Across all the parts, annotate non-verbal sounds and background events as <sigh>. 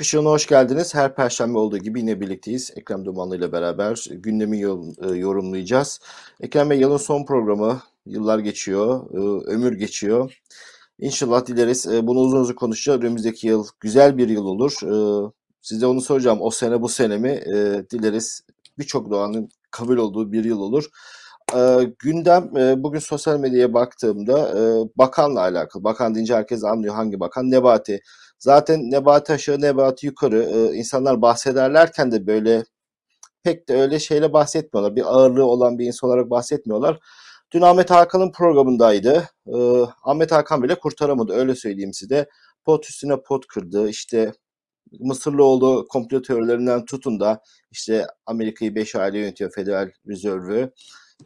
Işığına hoş geldiniz. Her perşembe olduğu gibi yine birlikteyiz. Ekrem Dumanlı ile beraber gündemi e, yorumlayacağız. Ekrem Bey yılın son programı. Yıllar geçiyor, e, ömür geçiyor. İnşallah dileriz. e, Bunu uzun uzun konuşacağız. Önümüzdeki yıl güzel bir yıl olur. Size onu soracağım. O sene bu sene mi? Dileriz birçok doğanın kabul olduğu bir yıl olur. E, Gündem e, bugün sosyal medyaya baktığımda e, bakanla alakalı. Bakan deyince herkes anlıyor hangi bakan. Nebati. Zaten Nebati aşağı, Nebati yukarı. Ee, insanlar bahsederlerken de böyle pek de öyle şeyle bahsetmiyorlar. Bir ağırlığı olan bir insan olarak bahsetmiyorlar. Dün Ahmet Hakan'ın programındaydı. Ee, Ahmet Hakan bile kurtaramadı öyle söyleyeyim size. Pot üstüne pot kırdı. İşte Mısırlı olduğu komplo teorilerinden tutun da işte Amerika'yı 5 aile yönetiyor Federal Rezervü.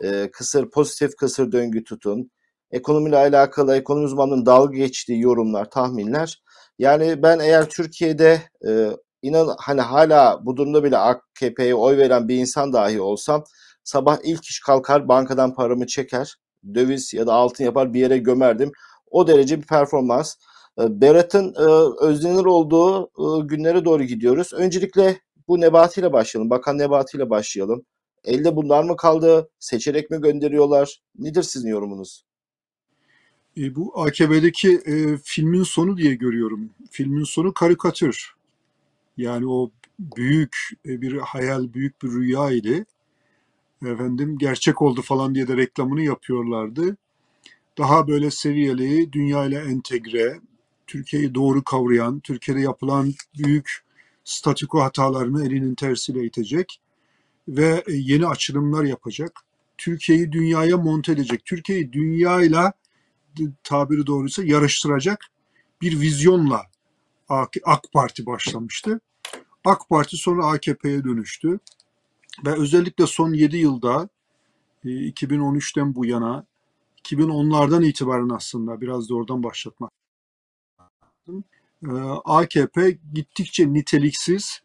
Ee, kısır pozitif kısır döngü tutun. Ekonomiyle alakalı ekonomi uzmanının dalga geçtiği yorumlar, tahminler. Yani ben eğer Türkiye'de e, inan hani hala bu durumda bile AKP'ye oy veren bir insan dahi olsam sabah ilk iş kalkar bankadan paramı çeker, döviz ya da altın yapar bir yere gömerdim. O derece bir performans. E, Berat'ın e, özlenir olduğu e, günlere doğru gidiyoruz. Öncelikle bu Nebati ile başlayalım. Bakan Nebati ile başlayalım. Elde bunlar mı kaldı? Seçerek mi gönderiyorlar? Nedir sizin yorumunuz? E, bu AKP'deki e, filmin sonu diye görüyorum. Filmin sonu karikatür. Yani o büyük e, bir hayal, büyük bir rüya ile efendim gerçek oldu falan diye de reklamını yapıyorlardı. Daha böyle seviyeli, dünya ile entegre, Türkiye'yi doğru kavrayan, Türkiye'de yapılan büyük statiko hatalarını elinin tersiyle itecek ve e, yeni açılımlar yapacak. Türkiye'yi dünyaya monte edecek. Türkiye'yi dünyayla tabiri doğruysa yarıştıracak bir vizyonla AK Parti başlamıştı. AK Parti sonra AKP'ye dönüştü. Ve özellikle son 7 yılda 2013'ten bu yana 2010'lardan itibaren aslında biraz da oradan başlatmak. AKP gittikçe niteliksiz,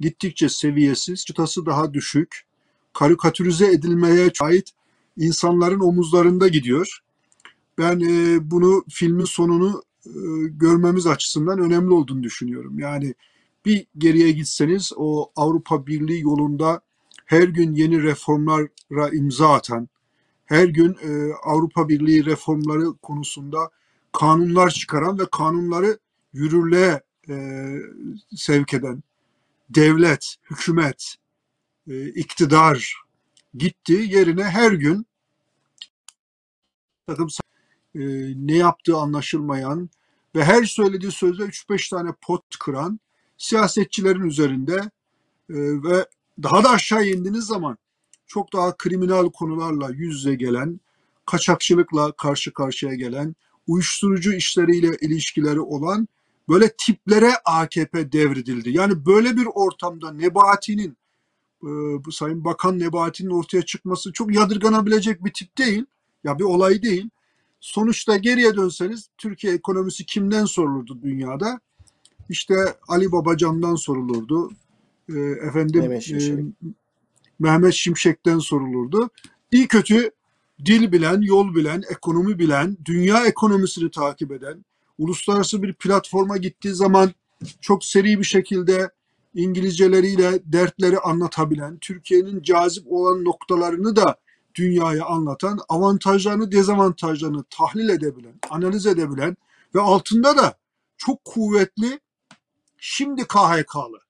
gittikçe seviyesiz, çıtası daha düşük, karikatürize edilmeye ait insanların omuzlarında gidiyor. Ben e, bunu filmin sonunu e, görmemiz açısından önemli olduğunu düşünüyorum. Yani bir geriye gitseniz o Avrupa Birliği yolunda her gün yeni reformlara imza atan, her gün e, Avrupa Birliği reformları konusunda kanunlar çıkaran ve kanunları yürürlüğe e, sevk eden devlet, hükümet, e, iktidar gitti yerine her gün takım e, ne yaptığı anlaşılmayan ve her söylediği sözde 3-5 tane pot kıran siyasetçilerin üzerinde e, ve daha da aşağı indiğiniz zaman çok daha kriminal konularla yüz yüze gelen, kaçakçılıkla karşı karşıya gelen, uyuşturucu işleriyle ilişkileri olan böyle tiplere AKP devredildi. Yani böyle bir ortamda Nebati'nin, e, bu Sayın Bakan Nebati'nin ortaya çıkması çok yadırganabilecek bir tip değil. Ya bir olay değil. Sonuçta geriye dönseniz Türkiye ekonomisi kimden sorulurdu dünyada? İşte Ali Babacan'dan sorulurdu. E, efendim Mehmet Şimşek. e, Mehmet Şimşek'ten sorulurdu. İyi kötü dil bilen, yol bilen, ekonomi bilen, dünya ekonomisini takip eden, uluslararası bir platforma gittiği zaman çok seri bir şekilde İngilizceleriyle dertleri anlatabilen, Türkiye'nin cazip olan noktalarını da dünyaya anlatan, avantajlarını, dezavantajlarını tahlil edebilen, analiz edebilen ve altında da çok kuvvetli şimdi KHK'lı,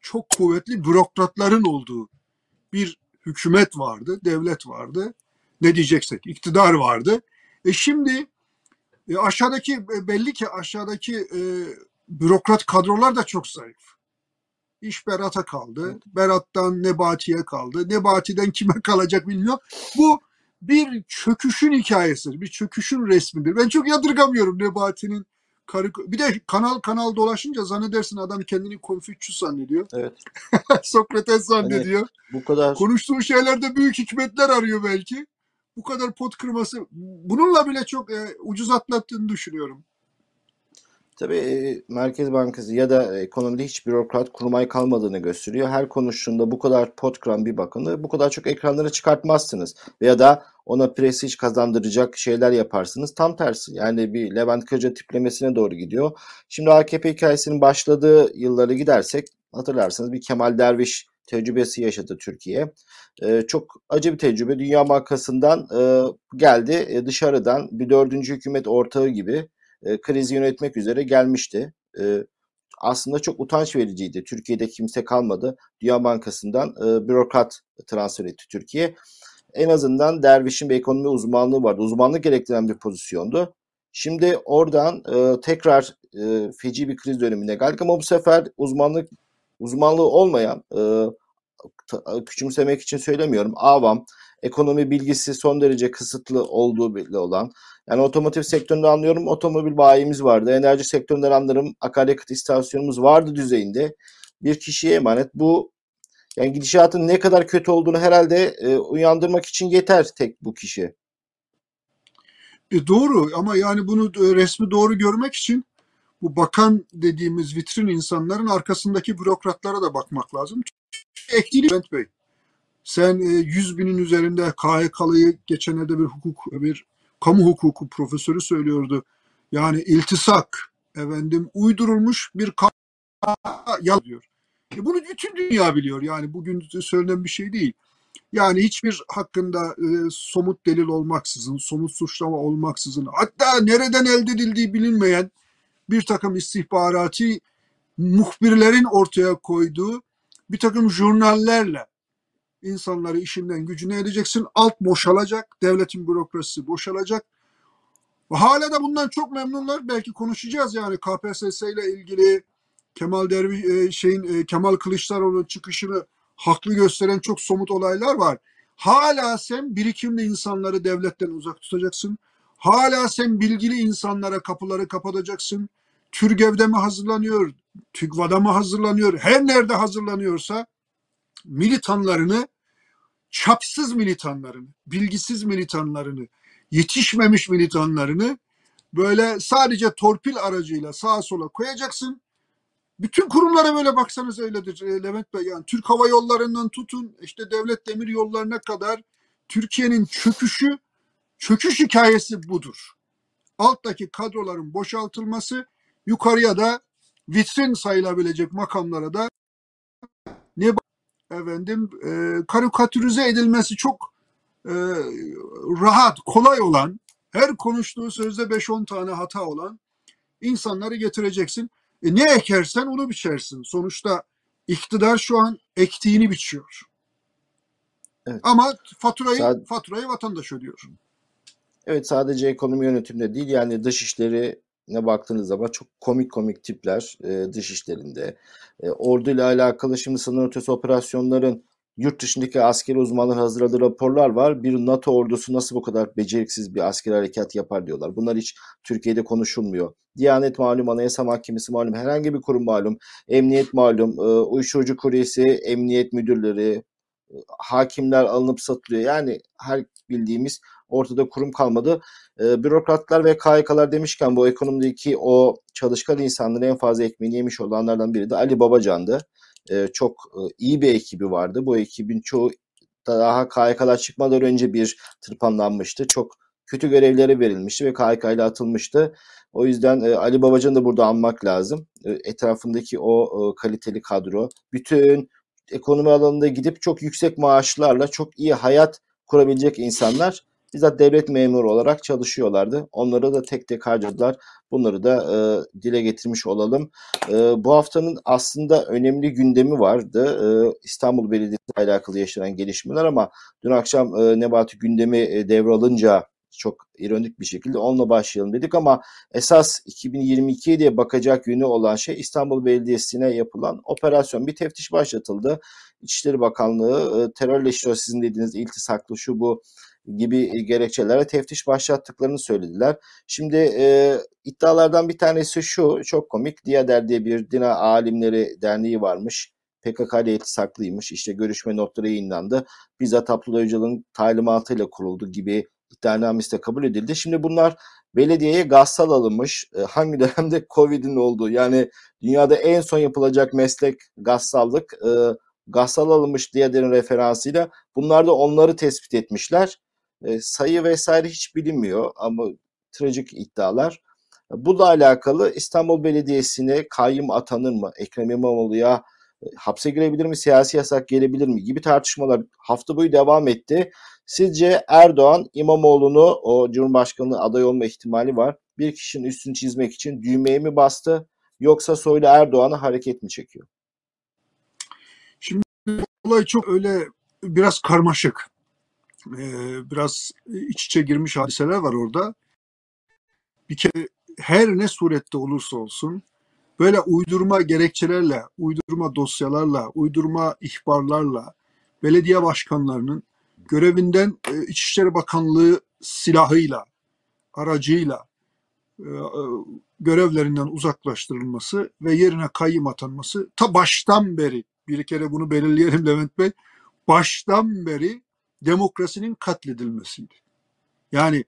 çok kuvvetli bürokratların olduğu bir hükümet vardı, devlet vardı. Ne diyeceksek, iktidar vardı. E şimdi e aşağıdaki e, belli ki aşağıdaki e, bürokrat kadrolar da çok zayıf. İş Berat'a kaldı. Berat'tan Nebati'ye kaldı. Nebati'den kime <laughs> kalacak bilmiyorum. Bu bir çöküşün hikayesidir. Bir çöküşün resmidir. Ben çok yadırgamıyorum Nebati'nin karı... Bir de kanal kanal dolaşınca zannedersin adam kendini Konfüçyüs zannediyor. Evet. <laughs> Sokrates zannediyor. Hani bu kadar Konuştuğu şeylerde büyük hikmetler arıyor belki. Bu kadar pot kırması bununla bile çok e, ucuz atlattığını düşünüyorum. Tabii e, Merkez Bankası ya da ekonomide hiç bürokrat kurmay kalmadığını gösteriyor. Her konuştuğunda bu kadar pot kıran bir bakanı bu kadar çok ekranlara çıkartmazsınız. Veya da ona prestij kazandıracak şeyler yaparsınız. Tam tersi yani bir Levent Kırca tiplemesine doğru gidiyor. Şimdi AKP hikayesinin başladığı yılları gidersek hatırlarsınız bir Kemal Derviş tecrübesi yaşadı Türkiye. E, çok acı bir tecrübe. Dünya Bankası'ndan e, geldi e, dışarıdan bir dördüncü hükümet ortağı gibi e, krizi yönetmek üzere gelmişti. E, aslında çok utanç vericiydi. Türkiye'de kimse kalmadı. Dünya Bankası'ndan e, bürokrat transfer etti Türkiye. En azından Derviş'in bir ekonomi uzmanlığı vardı. Uzmanlık gerektiren bir pozisyondu. Şimdi oradan e, tekrar e, feci bir kriz dönemine geldik ama bu sefer uzmanlık uzmanlığı olmayan e, küçümsemek için söylemiyorum. Avam, ekonomi bilgisi son derece kısıtlı olduğu belli olan. Yani otomotiv sektöründe anlıyorum otomobil bayimiz vardı. Enerji sektöründen anlarım akaryakıt istasyonumuz vardı düzeyinde. Bir kişiye emanet. Bu yani gidişatın ne kadar kötü olduğunu herhalde e, uyandırmak için yeter tek bu kişi. E doğru ama yani bunu e, resmi doğru görmek için bu bakan dediğimiz vitrin insanların arkasındaki bürokratlara da bakmak lazım. Ektiğini Bülent Bey. Sen 100 e, binin üzerinde KHK'lıyı geçenlerde bir hukuk, bir kamu hukuku profesörü söylüyordu. Yani iltisak, efendim uydurulmuş bir yalan diyor. E bunu bütün dünya biliyor. Yani bugün söylenen bir şey değil. Yani hiçbir hakkında e, somut delil olmaksızın, somut suçlama olmaksızın, hatta nereden elde edildiği bilinmeyen bir takım istihbarati muhbirlerin ortaya koyduğu bir takım jurnallerle insanları işinden gücüne edeceksin. Alt boşalacak, devletin bürokrasisi boşalacak. Hala da bundan çok memnunlar. Belki konuşacağız yani KPSS ile ilgili Kemal Derviş e, şeyin e, Kemal Kılıçdaroğlu çıkışını haklı gösteren çok somut olaylar var. Hala sen birikimli insanları devletten uzak tutacaksın. Hala sen bilgili insanlara kapıları kapatacaksın. TÜRGEV'de mi hazırlanıyor, TÜGVA'da mı hazırlanıyor, her nerede hazırlanıyorsa militanlarını, çapsız militanlarını, bilgisiz militanlarını, yetişmemiş militanlarını böyle sadece torpil aracıyla sağa sola koyacaksın. Bütün kurumlara böyle baksanız öyledir Levent Bey. Yani Türk Hava Yolları'ndan tutun işte devlet demir yollarına kadar Türkiye'nin çöküşü, çöküş hikayesi budur. Alttaki kadroların boşaltılması, yukarıya da vitrin sayılabilecek makamlara da ne efendim e, karikatürize edilmesi çok e, rahat, kolay olan, her konuştuğu sözde 5-10 tane hata olan insanları getireceksin. E, ne ekersen onu biçersin. Sonuçta iktidar şu an ektiğini biçiyor. Evet. Ama faturayı Sad- faturayı vatandaş ödüyor. Evet sadece ekonomi yönetiminde değil yani dış işleri ne baktığınız zaman çok komik komik tipler e, dış işlerinde. E, orduyla alakalı şimdi sınır ötesi operasyonların yurt dışındaki askeri uzmanların hazırladığı raporlar var. Bir NATO ordusu nasıl bu kadar beceriksiz bir asker harekat yapar diyorlar. Bunlar hiç Türkiye'de konuşulmuyor. Diyanet malum, Anayasa Mahkemesi malum, herhangi bir kurum malum, emniyet malum, e, uyuşturucu kuryesi, emniyet müdürleri, e, hakimler alınıp satılıyor. Yani her bildiğimiz ortada kurum kalmadı. E, bürokratlar ve KYK'lar demişken bu ekonomideki o çalışkan insanların en fazla ekmeğini yemiş olanlardan biri de Ali Babacan'dı. E, çok e, iyi bir ekibi vardı. Bu ekibin çoğu daha KYK'lar çıkmadan önce bir tırpanlanmıştı. Çok kötü görevlere verilmişti ve KYK ile atılmıştı. O yüzden e, Ali Babacan'ı da burada anmak lazım. E, etrafındaki o e, kaliteli kadro. Bütün ekonomi alanında gidip çok yüksek maaşlarla çok iyi hayat kurabilecek insanlar bizzat devlet memuru olarak çalışıyorlardı. Onları da tek tek harcadılar. Bunları da e, dile getirmiş olalım. E, bu haftanın aslında önemli gündemi vardı. E, İstanbul Belediyesi ile alakalı yaşanan gelişmeler ama dün akşam e, Nebati gündemi e, devralınca çok ironik bir şekilde onunla başlayalım dedik ama esas 2022'ye diye bakacak yönü olan şey İstanbul Belediyesi'ne yapılan operasyon. Bir teftiş başlatıldı. İçişleri Bakanlığı e, terörle sizin dediğiniz iltisaklı şu bu gibi gerekçelere teftiş başlattıklarını söylediler. Şimdi e, iddialardan bir tanesi şu, çok komik. Diyader diye bir Dina Alimleri Derneği varmış. PKK ile iltisaklıymış. İşte görüşme notları yayınlandı. Bizzat Abdullah Öcalan'ın talimatıyla kuruldu gibi iddianamesi de kabul edildi. Şimdi bunlar belediyeye gazsal alınmış. E, hangi dönemde <laughs> Covid'in olduğu yani dünyada en son yapılacak meslek gazsallık. E, gazsal alınmış Diyader'in referansıyla bunlar da onları tespit etmişler E, sayı vesaire hiç bilinmiyor ama trajik iddialar. Bununla alakalı İstanbul Belediyesi'ne kayyum atanır mı? Ekrem İmamoğlu'ya hapse girebilir mi? Siyasi yasak gelebilir mi? Gibi tartışmalar hafta boyu devam etti. Sizce Erdoğan İmamoğlu'nu o Cumhurbaşkanlığı aday olma ihtimali var. Bir kişinin üstünü çizmek için düğmeye mi bastı? Yoksa Soylu Erdoğan'ı hareket mi çekiyor? Şimdi olay çok öyle biraz karmaşık. Ee, biraz iç içe girmiş hadiseler var orada. Bir kere her ne surette olursa olsun böyle uydurma gerekçelerle, uydurma dosyalarla, uydurma ihbarlarla belediye başkanlarının görevinden e, İçişleri Bakanlığı silahıyla, aracıyla e, e, görevlerinden uzaklaştırılması ve yerine kayyım atanması ta baştan beri bir kere bunu belirleyelim Levent Bey baştan beri demokrasinin katledilmesiydi. Yani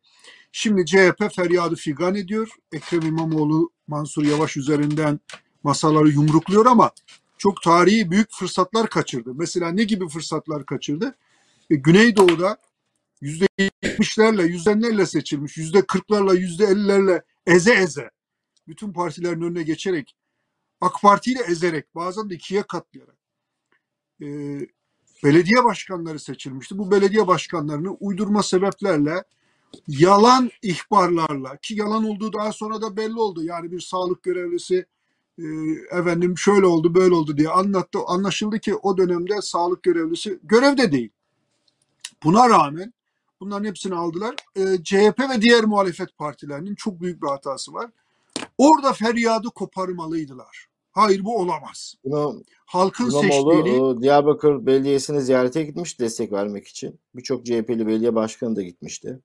şimdi CHP feryadı figan ediyor. Ekrem İmamoğlu Mansur Yavaş üzerinden masaları yumrukluyor ama çok tarihi büyük fırsatlar kaçırdı. Mesela ne gibi fırsatlar kaçırdı? E, Güneydoğu'da yüzde yetmişlerle, yüzdenlerle seçilmiş, yüzde kırklarla, yüzde ellilerle eze eze bütün partilerin önüne geçerek AK Parti ile ezerek bazen de ikiye katlayarak e, belediye başkanları seçilmişti. Bu belediye başkanlarını uydurma sebeplerle yalan ihbarlarla ki yalan olduğu daha sonra da belli oldu. Yani bir sağlık görevlisi e, efendim şöyle oldu böyle oldu diye anlattı. Anlaşıldı ki o dönemde sağlık görevlisi görevde değil. Buna rağmen bunların hepsini aldılar. E, CHP ve diğer muhalefet partilerinin çok büyük bir hatası var. Orada feryadı koparmalıydılar. Hayır bu olamaz. Bunu Halkın İmamoğlu seçtiğini e, Diyarbakır Belediyesi'ne ziyarete gitmiş destek vermek için. Birçok CHP'li belediye başkanı da gitmişti.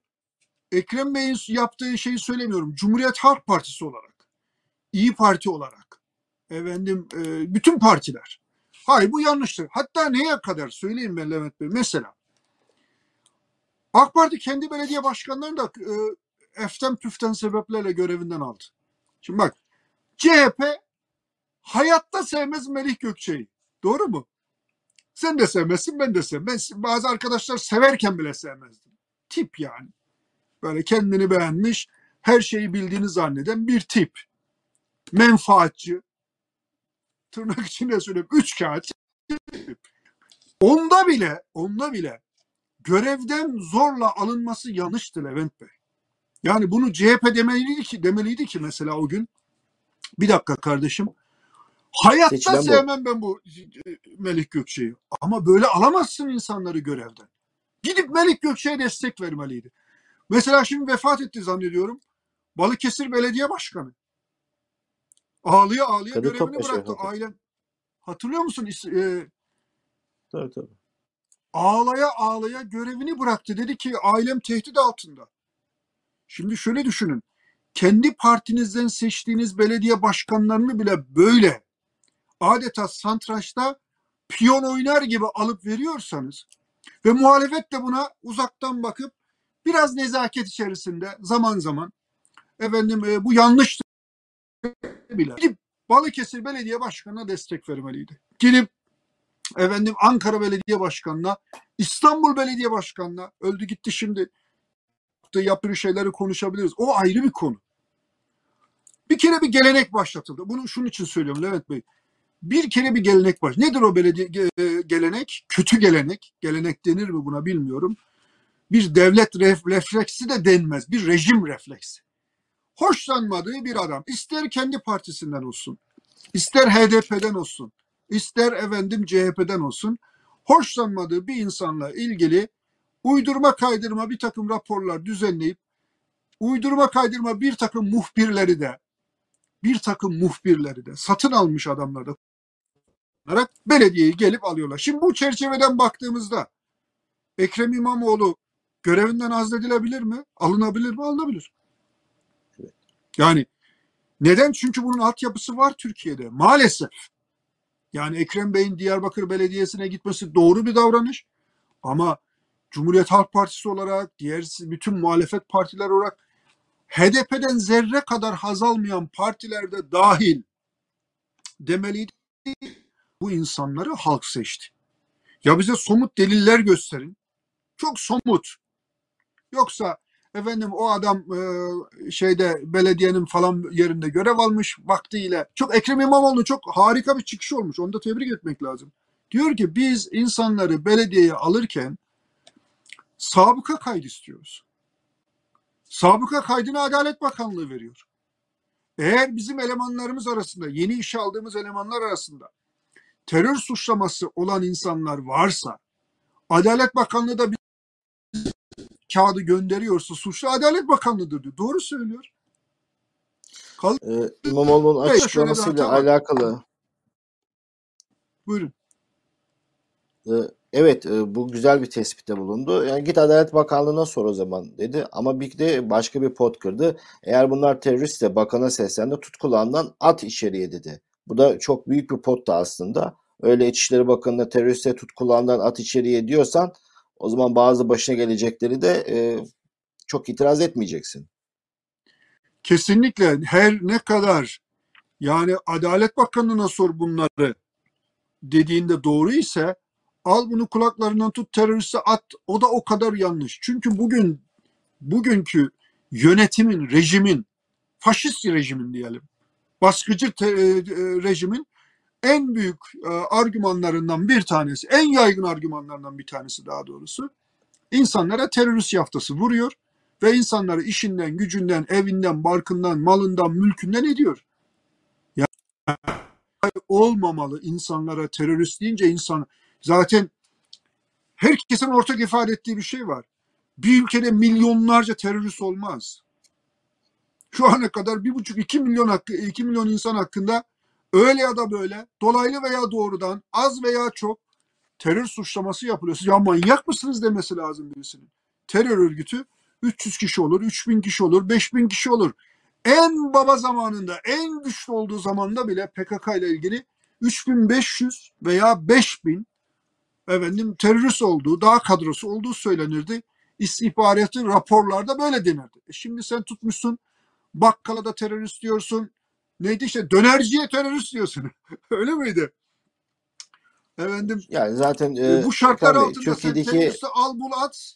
Ekrem Bey'in yaptığı şeyi söylemiyorum. Cumhuriyet Halk Partisi olarak, İyi Parti olarak, efendim e, bütün partiler. Hayır bu yanlıştır. Hatta neye kadar söyleyeyim ben Levent Bey. Mesela AK Parti kendi belediye başkanlarını da e, eften püften sebeplerle görevinden aldı. Şimdi bak CHP hayatta sevmez Melih Gökçe'yi. Doğru mu? Sen de sevmezsin ben de sevmem. Bazı arkadaşlar severken bile sevmezdim. Tip yani. Böyle kendini beğenmiş, her şeyi bildiğini zanneden bir tip. Menfaatçi. Tırnak içinde söyleyeyim. Üç kağıt. Onda bile, onda bile görevden zorla alınması yanlıştı Levent Bey. Yani bunu CHP demeliydi ki, demeliydi ki mesela o gün. Bir dakika kardeşim. Hayatta Seçilen bu. sevmem ben bu e, Melik Gökçe'yi. Ama böyle alamazsın insanları görevden. Gidip Melik Gökçe'ye destek vermeliydi. Mesela şimdi vefat etti zannediyorum. Balıkesir Belediye Başkanı. Ağlıya ağlıya Kadir görevini Topbaşı bıraktı. etti. Ailen. Hatırlıyor musun? İs- e, Tabii tabii. ağlaya ağlaya görevini bıraktı. Dedi ki ailem tehdit altında. Şimdi şöyle düşünün. Kendi partinizden seçtiğiniz belediye başkanlarını bile böyle adeta satrançta piyon oynar gibi alıp veriyorsanız ve muhalefet de buna uzaktan bakıp biraz nezaket içerisinde zaman zaman efendim e, bu yanlış bile gidip Balıkesir Belediye Başkanı'na destek vermeliydi. Gidip efendim Ankara Belediye Başkanı'na, İstanbul Belediye Başkanı'na öldü gitti şimdi yaptığı şeyleri konuşabiliriz. O ayrı bir konu. Bir kere bir gelenek başlatıldı. Bunu şunun için söylüyorum Levent Bey. Bir kere bir gelenek baş. Nedir o belediye ge- gelenek? Kötü gelenek. Gelenek denir mi buna bilmiyorum. Bir devlet ref- refleksi de denmez. Bir rejim refleksi. Hoşlanmadığı bir adam. ister kendi partisinden olsun. ister HDP'den olsun. ister efendim CHP'den olsun. Hoşlanmadığı bir insanla ilgili uydurma kaydırma bir takım raporlar düzenleyip uydurma kaydırma bir takım muhbirleri de bir takım muhbirleri de satın almış adamlar da kullanarak belediyeyi gelip alıyorlar. Şimdi bu çerçeveden baktığımızda Ekrem İmamoğlu görevinden azledilebilir mi? Alınabilir mi? Alınabilir. Yani neden? Çünkü bunun altyapısı var Türkiye'de. Maalesef. Yani Ekrem Bey'in Diyarbakır Belediyesi'ne gitmesi doğru bir davranış. Ama Cumhuriyet Halk Partisi olarak, diğer bütün muhalefet partiler olarak HDP'den zerre kadar haz almayan partilerde dahil demeliydi. Bu insanları halk seçti. Ya bize somut deliller gösterin. Çok somut. Yoksa efendim o adam e, şeyde belediyenin falan yerinde görev almış vaktiyle. Çok Ekrem İmamoğlu çok harika bir çıkış olmuş. Onu da tebrik etmek lazım. Diyor ki biz insanları belediyeye alırken sabıka kaydı istiyoruz. Sabıka kaydını Adalet Bakanlığı veriyor. Eğer bizim elemanlarımız arasında, yeni işe aldığımız elemanlar arasında terör suçlaması olan insanlar varsa Adalet Bakanlığı da bir kağıdı gönderiyorsa suçlu Adalet Bakanlığı'dır diyor. Doğru söylüyor. Kal Ee, İmamoğlu'nun açıklamasıyla alakalı Buyurun. Ee, Evet, e, bu güzel bir tespitte bulundu. Yani git Adalet Bakanlığı'na sor o zaman dedi. Ama bir de başka bir pot kırdı. Eğer bunlar teröristse bakana seslendi, tut kulağından at içeriye dedi. Bu da çok büyük bir pot da aslında. Öyle İçişleri Bakanı'na teröriste tut at içeriye diyorsan o zaman bazı başına gelecekleri de e, çok itiraz etmeyeceksin. Kesinlikle her ne kadar yani Adalet Bakanlığı'na sor bunları dediğinde doğru ise al bunu kulaklarından tut teröriste at o da o kadar yanlış. Çünkü bugün bugünkü yönetimin, rejimin, faşist rejimin diyelim, baskıcı te- e, rejimin en büyük e, argümanlarından bir tanesi, en yaygın argümanlarından bir tanesi daha doğrusu insanlara terörist yaftası vuruyor ve insanları işinden, gücünden, evinden, barkından, malından, mülkünden ediyor. Yani olmamalı insanlara terörist deyince insan zaten herkesin ortak ifade ettiği bir şey var. Bir ülkede milyonlarca terörist olmaz. Şu ana kadar bir buçuk iki milyon hakkı, iki milyon insan hakkında öyle ya da böyle dolaylı veya doğrudan az veya çok terör suçlaması yapılıyor. Siz ya manyak mısınız demesi lazım birisinin. Terör örgütü 300 kişi olur, 3000 kişi olur, 5000 kişi olur. En baba zamanında, en güçlü olduğu zamanda bile PKK ile ilgili 3500 veya 5000 efendim terörist olduğu, dağ kadrosu olduğu söylenirdi. İstihbaratı raporlarda böyle denirdi. E şimdi sen tutmuşsun bakkala da terörist diyorsun. Neydi işte dönerciye terörist diyorsun. <laughs> Öyle miydi? Efendim Yani zaten e, bu şartlar altında sen Türkiye'deki teröristi al bul at.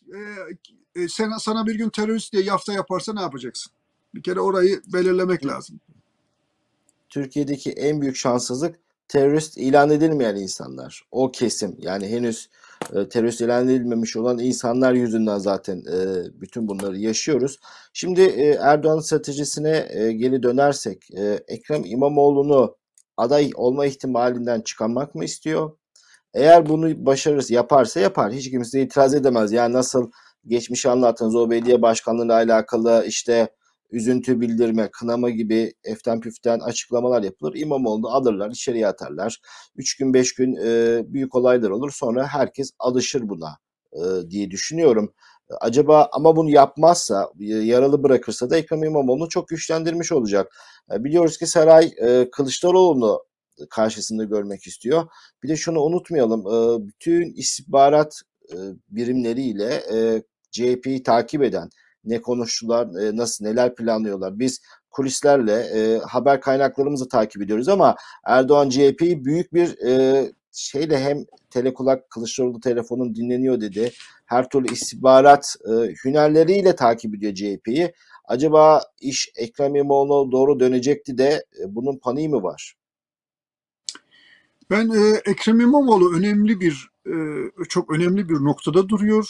E, e, sen, sana bir gün terörist diye yafta yaparsa ne yapacaksın? Bir kere orayı belirlemek lazım. Türkiye'deki en büyük şanssızlık terörist ilan edilmeyen insanlar. O kesim yani henüz e, terörist ilan edilmemiş olan insanlar yüzünden zaten e, bütün bunları yaşıyoruz. Şimdi e, Erdoğan stratejisine e, geri dönersek e, Ekrem İmamoğlu'nu aday olma ihtimalinden çıkarmak mı istiyor? Eğer bunu başarırsa yaparsa yapar. Hiç kimse itiraz edemez. Yani nasıl geçmişi anlattınız o belediye başkanlığıyla alakalı işte üzüntü bildirme, kınama gibi eften püften açıklamalar yapılır. İmamoğlu'nu alırlar, içeriye atarlar. Üç gün, beş gün e, büyük olaylar olur. Sonra herkes alışır buna e, diye düşünüyorum. Acaba ama bunu yapmazsa, yaralı bırakırsa da Ekrem İmamoğlu'nu çok güçlendirmiş olacak. E, biliyoruz ki saray e, Kılıçdaroğlu'nu karşısında görmek istiyor. Bir de şunu unutmayalım. E, bütün istihbarat e, birimleriyle e, CHP'yi takip eden, ne konuştular, e, nasıl neler planlıyorlar. Biz kulislerle e, haber kaynaklarımızı takip ediyoruz ama Erdoğan CHP'yi büyük bir e, şeyle hem telekulak Kılıçdaroğlu telefonun dinleniyor dedi. Her türlü istihbarat e, hünerleriyle takip ediyor CHP'yi. Acaba iş Ekrem İmamoğlu'na doğru dönecekti de e, bunun paniği mi var? Ben e, Ekrem İmamoğlu önemli bir e, çok önemli bir noktada duruyor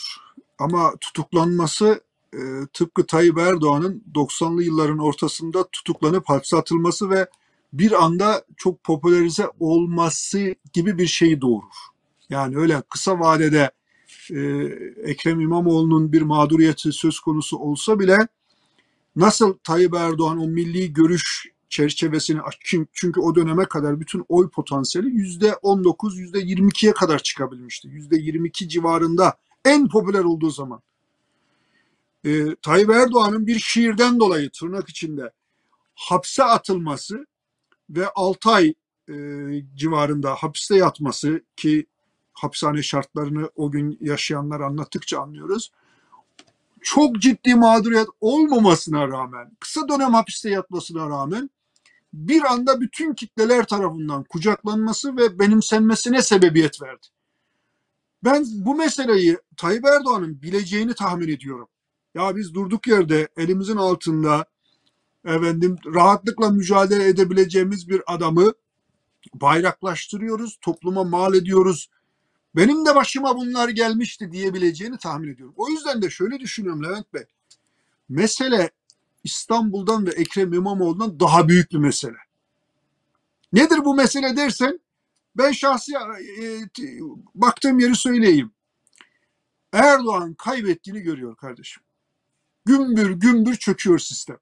ama tutuklanması e, tıpkı Tayyip Erdoğan'ın 90'lı yılların ortasında tutuklanıp hapse atılması ve bir anda çok popülerize olması gibi bir şeyi doğurur. Yani öyle kısa vadede e, Ekrem İmamoğlu'nun bir mağduriyeti söz konusu olsa bile nasıl Tayyip Erdoğan o milli görüş çerçevesini çünkü o döneme kadar bütün oy potansiyeli yüzde 19, yüzde 22'ye kadar çıkabilmişti. Yüzde 22 civarında en popüler olduğu zaman. Ee, Tayyip Erdoğan'ın bir şiirden dolayı tırnak içinde hapse atılması ve 6 ay e, civarında hapiste yatması ki hapishane şartlarını o gün yaşayanlar anlattıkça anlıyoruz. Çok ciddi mağduriyet olmamasına rağmen, kısa dönem hapiste yatmasına rağmen bir anda bütün kitleler tarafından kucaklanması ve benimsenmesine sebebiyet verdi. Ben bu meseleyi Tayyip Erdoğan'ın bileceğini tahmin ediyorum. Ya biz durduk yerde elimizin altında efendim rahatlıkla mücadele edebileceğimiz bir adamı bayraklaştırıyoruz, topluma mal ediyoruz. Benim de başıma bunlar gelmişti diyebileceğini tahmin ediyorum. O yüzden de şöyle düşünüyorum Levent Bey. Mesele İstanbul'dan ve Ekrem İmamoğlu'ndan daha büyük bir mesele. Nedir bu mesele dersen ben şahsi e, baktığım yeri söyleyeyim. Erdoğan kaybettiğini görüyor kardeşim. Gümbür gümbür çöküyor sistem.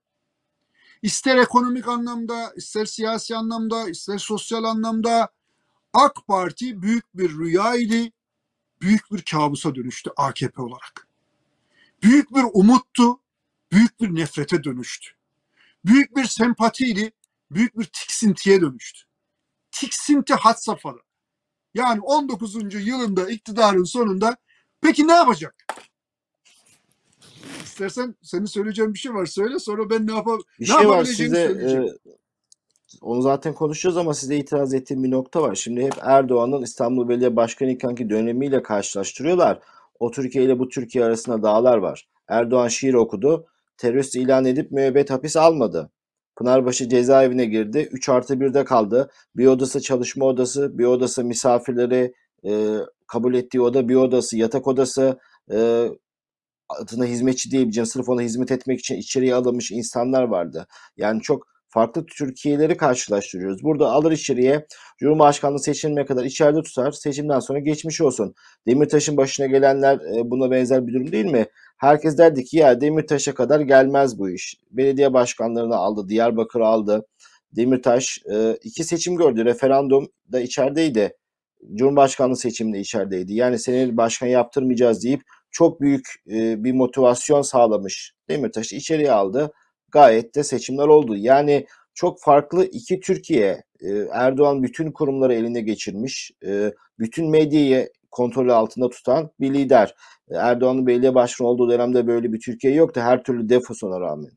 İster ekonomik anlamda, ister siyasi anlamda, ister sosyal anlamda AK Parti büyük bir rüyaydı, büyük bir kabusa dönüştü AKP olarak. Büyük bir umuttu, büyük bir nefrete dönüştü. Büyük bir sempatiydi, büyük bir tiksintiye dönüştü. Tiksinti had safhada. Yani 19. yılında iktidarın sonunda peki ne yapacak? İstersen senin söyleyeceğin bir şey var söyle sonra ben ne yapab Bir ne şey var size e, onu zaten konuşacağız ama size itiraz ettiğim bir nokta var. Şimdi hep Erdoğan'ın İstanbul Belediye Başkanı ikenki dönemiyle karşılaştırıyorlar. O Türkiye ile bu Türkiye arasında dağlar var. Erdoğan şiir okudu. Terörist ilan edip müebbet hapis almadı. Pınarbaşı cezaevine girdi. 3 artı 1'de kaldı. Bir odası çalışma odası, bir odası misafirleri e, kabul ettiği oda, bir odası yatak odası, e, adına hizmetçi diyebileceğim sırf ona hizmet etmek için içeriye alınmış insanlar vardı. Yani çok farklı Türkiye'leri karşılaştırıyoruz. Burada alır içeriye Cumhurbaşkanlığı seçilmeye kadar içeride tutar. Seçimden sonra geçmiş olsun. Demirtaş'ın başına gelenler e, buna benzer bir durum değil mi? Herkes derdi ki ya Demirtaş'a kadar gelmez bu iş. Belediye başkanlarını aldı, Diyarbakır aldı. Demirtaş e, iki seçim gördü. Referandum da içerideydi. Cumhurbaşkanlığı seçiminde içerideydi. Yani seni başkan yaptırmayacağız deyip çok büyük e, bir motivasyon sağlamış. Demirtaş'ı içeriye aldı. Gayet de seçimler oldu. Yani çok farklı iki Türkiye. E, Erdoğan bütün kurumları eline geçirmiş. E, bütün medyayı kontrolü altında tutan bir lider. E, Erdoğan'ın belediye başkanı olduğu dönemde böyle bir Türkiye yoktu. Her türlü defosuna rağmen.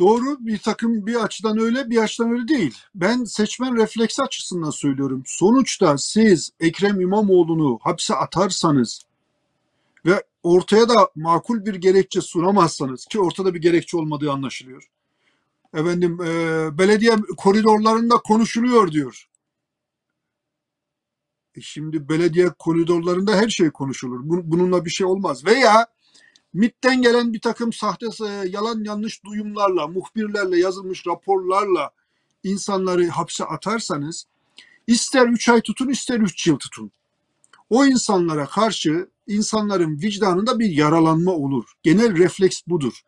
Doğru bir takım bir açıdan öyle bir açıdan öyle değil. Ben seçmen refleksi açısından söylüyorum. Sonuçta siz Ekrem İmamoğlu'nu hapse atarsanız ve ortaya da makul bir gerekçe sunamazsanız ki ortada bir gerekçe olmadığı anlaşılıyor. Efendim e, belediye koridorlarında konuşuluyor diyor. E şimdi belediye koridorlarında her şey konuşulur. Bu- Bununla bir şey olmaz. Veya MIT'ten gelen bir takım sahte e, yalan yanlış duyumlarla, muhbirlerle yazılmış raporlarla insanları hapse atarsanız ister 3 ay tutun ister 3 yıl tutun. O insanlara karşı insanların vicdanında bir yaralanma olur. Genel refleks budur.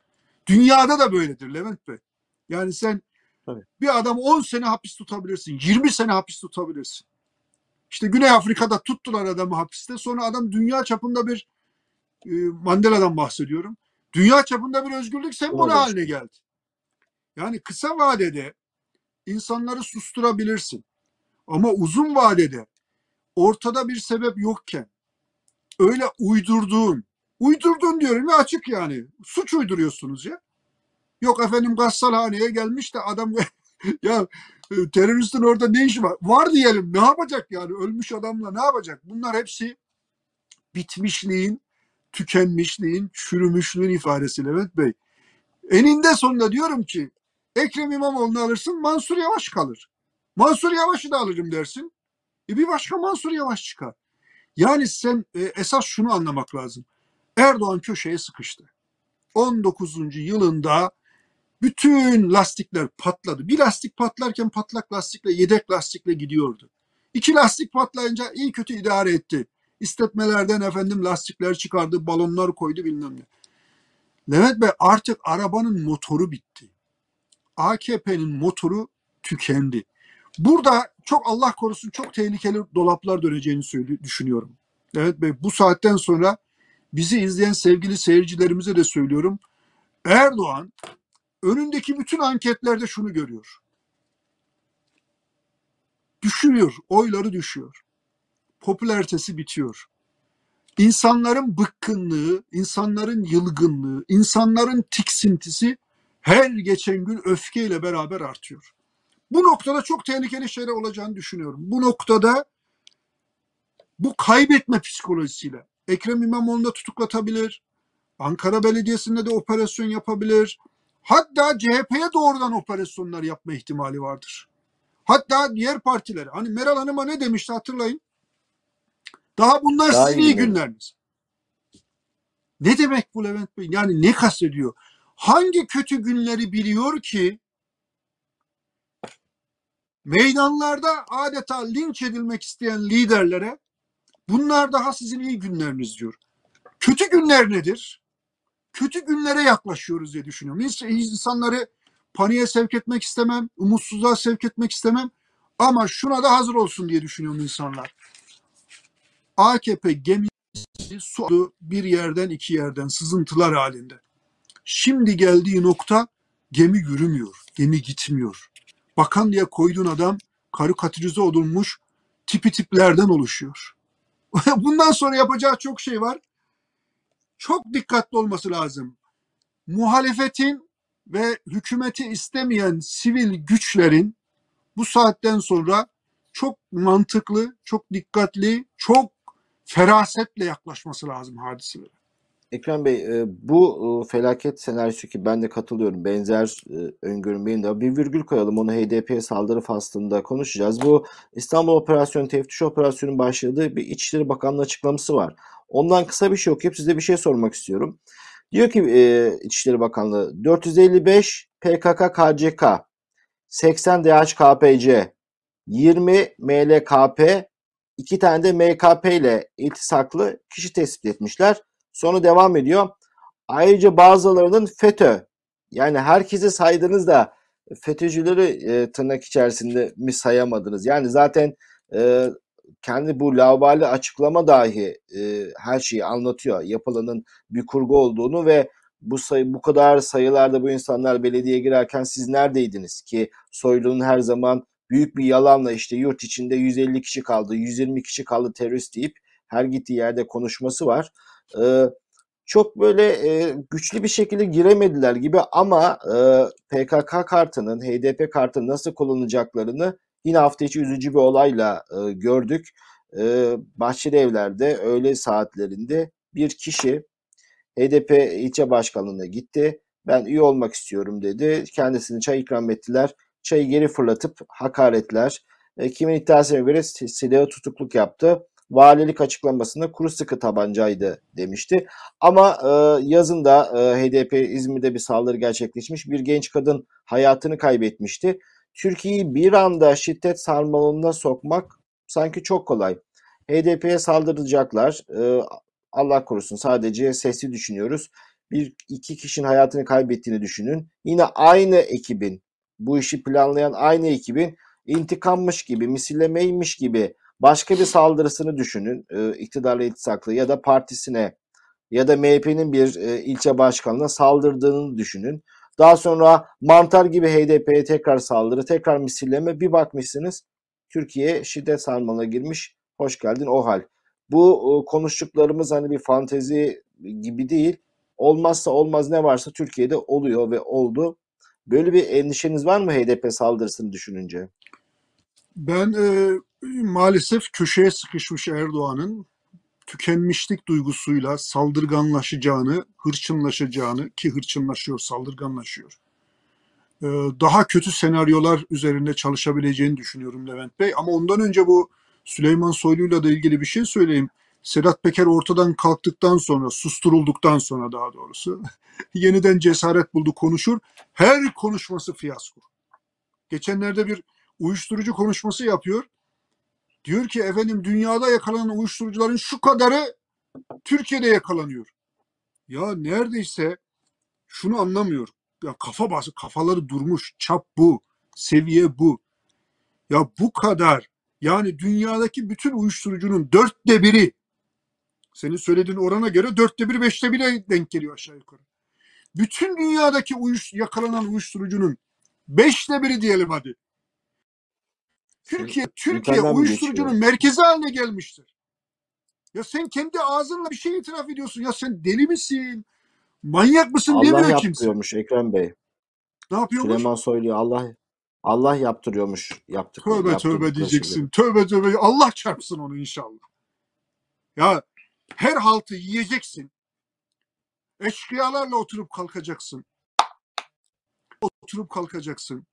Dünyada da böyledir Levent Bey. Yani sen Tabii. bir adam 10 sene hapis tutabilirsin, 20 sene hapis tutabilirsin. İşte Güney Afrika'da tuttular adamı hapiste. Sonra adam dünya çapında bir Mandela'dan bahsediyorum. Dünya çapında bir özgürlük sembolü Olabilir. haline geldi. Yani kısa vadede insanları susturabilirsin. Ama uzun vadede ortada bir sebep yokken öyle uydurduğun, uydurduğun diyorum ya açık yani. Suç uyduruyorsunuz ya. Yok efendim gassalhaneye gelmiş de adam <laughs> ya e, teröristin orada ne işi var? Var diyelim ne yapacak yani ölmüş adamla ne yapacak? Bunlar hepsi bitmişliğin, tükenmişliğin, çürümüşlüğün ifadesi Levent Bey. Eninde sonunda diyorum ki Ekrem İmamoğlu'nu alırsın Mansur Yavaş kalır. Mansur Yavaş'ı da alırım dersin. E bir başka Mansur Yavaş çıkar. Yani sen e, esas şunu anlamak lazım. Erdoğan köşeye sıkıştı. 19. yılında bütün lastikler patladı. Bir lastik patlarken patlak lastikle, yedek lastikle gidiyordu. İki lastik patlayınca iyi kötü idare etti. İstetmelerden efendim lastikler çıkardı, balonlar koydu bilmem ne. Levent Bey artık arabanın motoru bitti. AKP'nin motoru tükendi. Burada çok Allah korusun çok tehlikeli dolaplar döneceğini düşünüyorum. Evet Bey bu saatten sonra bizi izleyen sevgili seyircilerimize de söylüyorum. Erdoğan önündeki bütün anketlerde şunu görüyor. Düşürüyor, oyları düşüyor. Popülaritesi bitiyor. İnsanların bıkkınlığı, insanların yılgınlığı, insanların tiksintisi her geçen gün öfkeyle beraber artıyor. Bu noktada çok tehlikeli şeyler olacağını düşünüyorum. Bu noktada bu kaybetme psikolojisiyle Ekrem İmamoğlu'nu tutuklatabilir, Ankara Belediyesi'nde de operasyon yapabilir. Hatta CHP'ye doğrudan operasyonlar yapma ihtimali vardır. Hatta diğer partilere. Hani Meral Hanım'a ne demişti hatırlayın. Daha bunlar Daha sizin iyi iyi günleriniz. Ne demek bu Levent Bey? Yani ne kastediyor? Hangi kötü günleri biliyor ki meydanlarda adeta linç edilmek isteyen liderlere bunlar daha sizin iyi günleriniz diyor. Kötü günler nedir? Kötü günlere yaklaşıyoruz diye düşünüyorum. İns- İnsanları paniğe sevk etmek istemem, umutsuzluğa sevk etmek istemem ama şuna da hazır olsun diye düşünüyorum insanlar. AKP gemisi su bir yerden iki yerden sızıntılar halinde. Şimdi geldiği nokta gemi yürümüyor, gemi gitmiyor. Bakan diye koyduğun adam karikatürize olunmuş tipi tiplerden oluşuyor. <laughs> Bundan sonra yapacağı çok şey var. Çok dikkatli olması lazım. Muhalefetin ve hükümeti istemeyen sivil güçlerin bu saatten sonra çok mantıklı, çok dikkatli, çok ferasetle yaklaşması lazım hadiselere. Ekrem Bey, e, bu e, felaket senaryosu ki ben de katılıyorum. Benzer e, öngörüm benim de. Bir virgül koyalım. Onu HDP'ye saldırı faslında konuşacağız. Bu İstanbul Operasyonu, teftiş operasyonun başladığı bir İçişleri Bakanlığı açıklaması var. Ondan kısa bir şey okuyup size bir şey sormak istiyorum. Diyor ki İçişleri Bakanlığı 455 PKK KCK 80 DHKPC 20 MLKP 2 tane de MKP ile iltisaklı kişi tespit etmişler. Sonra devam ediyor. Ayrıca bazılarının FETÖ yani herkesi saydınız da FETÖ'cüleri e, tırnak içerisinde mi sayamadınız? Yani zaten e, kendi bu laubali açıklama dahi e, her şeyi anlatıyor. Yapılanın bir kurgu olduğunu ve bu sayı bu kadar sayılarda bu insanlar belediyeye girerken siz neredeydiniz ki Soylu'nun her zaman büyük bir yalanla işte yurt içinde 150 kişi kaldı, 120 kişi kaldı terörist deyip her gittiği yerde konuşması var. Ee, çok böyle e, güçlü bir şekilde giremediler gibi ama e, PKK kartının, HDP kartının nasıl kullanacaklarını yine hafta içi üzücü bir olayla e, gördük. E, Bahçeli Evler'de öğle saatlerinde bir kişi HDP ilçe başkanlığına gitti. Ben üye olmak istiyorum dedi. Kendisine çay ikram ettiler. Çayı geri fırlatıp hakaretler. E, kimin iddiasına göre si- silahı tutukluk yaptı. Valilik açıklamasında kuru sıkı tabancaydı demişti. Ama e, yazında e, HDP İzmir'de bir saldırı gerçekleşmiş. Bir genç kadın hayatını kaybetmişti. Türkiye'yi bir anda şiddet sarmalına sokmak sanki çok kolay. HDP'ye saldıracaklar. E, Allah korusun sadece sesli düşünüyoruz. Bir iki kişinin hayatını kaybettiğini düşünün. Yine aynı ekibin bu işi planlayan aynı ekibin intikammış gibi, misillemeymiş gibi başka bir saldırısını düşünün. E, iktidarla iltisaklı ya da partisine ya da MHP'nin bir e, ilçe başkanına saldırdığını düşünün. Daha sonra mantar gibi HDP'ye tekrar saldırı, tekrar misilleme bir bakmışsınız Türkiye şiddet sarmalına girmiş. Hoş geldin o hal. Bu e, konuştuklarımız hani bir fantezi gibi değil. Olmazsa olmaz ne varsa Türkiye'de oluyor ve oldu. Böyle bir endişeniz var mı HDP saldırısını düşününce? Ben e, maalesef köşeye sıkışmış Erdoğan'ın tükenmişlik duygusuyla saldırganlaşacağını, hırçınlaşacağını ki hırçınlaşıyor, saldırganlaşıyor. e, daha kötü senaryolar üzerinde çalışabileceğini düşünüyorum Levent Bey. Ama ondan önce bu Süleyman Soylu'yla da ilgili bir şey söyleyeyim. Sedat Peker ortadan kalktıktan sonra, susturulduktan sonra daha doğrusu <laughs> yeniden cesaret buldu konuşur. Her konuşması fiyasko. Geçenlerde bir uyuşturucu konuşması yapıyor. Diyor ki efendim dünyada yakalanan uyuşturucuların şu kadarı Türkiye'de yakalanıyor. Ya neredeyse şunu anlamıyor. Ya kafa bası, kafaları durmuş. Çap bu. Seviye bu. Ya bu kadar. Yani dünyadaki bütün uyuşturucunun dörtte biri senin söylediğin orana göre dörtte biri, beşte bire denk geliyor aşağı yukarı. Bütün dünyadaki uyuş, yakalanan uyuşturucunun beşte biri diyelim hadi. Türkiye, Türkiye uyuşturucunun merkezi haline gelmiştir. Ya sen kendi ağzınla bir şey itiraf ediyorsun. Ya sen deli misin? Manyak mısın Allah demiyor kimse. yaptırıyormuş Ekrem Bey. Ne yapıyormuş? Süleyman Soylu Allah Allah yaptırıyormuş yaptık. Tövbe tövbe diyeceksin. şeyleri. Tövbe tövbe. Allah çarpsın onu inşallah. Ya her haltı yiyeceksin. Eşkıyalarla oturup kalkacaksın. Oturup kalkacaksın.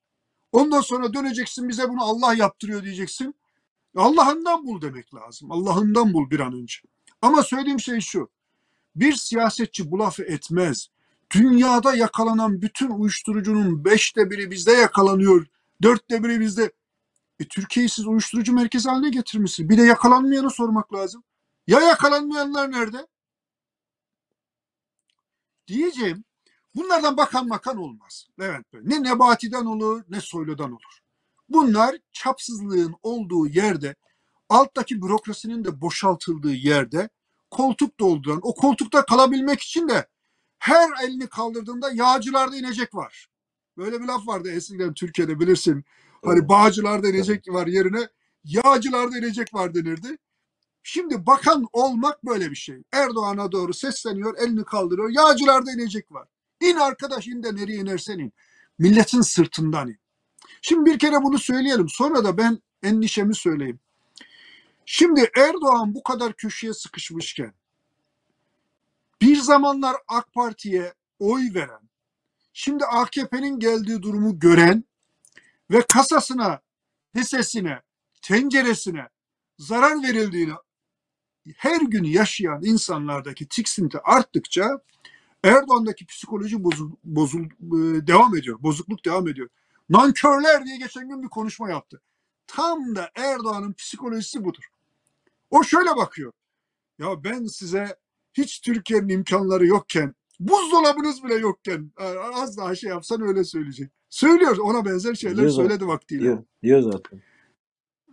Ondan sonra döneceksin bize bunu Allah yaptırıyor diyeceksin. Allah'ından bul demek lazım. Allah'ından bul bir an önce. Ama söylediğim şey şu. Bir siyasetçi bu lafı etmez. Dünyada yakalanan bütün uyuşturucunun beşte biri bizde yakalanıyor. Dörtte biri bizde. E, Türkiye'yi siz uyuşturucu merkezi haline getirmişsiniz. Bir de yakalanmayanı sormak lazım. Ya yakalanmayanlar nerede? Diyeceğim bunlardan bakan makan olmaz Levent Bey. Ne Nebati'den olur ne Soylu'dan olur. Bunlar çapsızlığın olduğu yerde alttaki bürokrasinin de boşaltıldığı yerde koltuk dolduran o koltukta kalabilmek için de her elini kaldırdığında yağcılarda inecek var. Böyle bir laf vardı eskiden Türkiye'de bilirsin. Hani bağcılarda inecek var yerine yağcılarda inecek var denirdi. Şimdi bakan olmak böyle bir şey. Erdoğan'a doğru sesleniyor, elini kaldırıyor. Yağcılarda inecek var. İn arkadaş in de nereye inersen in. Milletin sırtından in. Şimdi bir kere bunu söyleyelim. Sonra da ben endişemi söyleyeyim. Şimdi Erdoğan bu kadar köşeye sıkışmışken bir zamanlar AK Parti'ye oy veren, şimdi AKP'nin geldiği durumu gören ve kasasına, hissesine, tenceresine zarar verildiğini her gün yaşayan insanlardaki tiksinti arttıkça Erdoğan'daki psikoloji bozul, bozul e, devam ediyor. Bozukluk devam ediyor. Nankörler diye geçen gün bir konuşma yaptı. Tam da Erdoğan'ın psikolojisi budur. O şöyle bakıyor. Ya ben size hiç Türkiye'nin imkanları yokken, buzdolabınız bile yokken e, az daha şey yapsan öyle söyleyecek. Söylüyor. Ona benzer şeyler Diyor zaten. söyledi vaktiyle. Diyor, diyor zaten.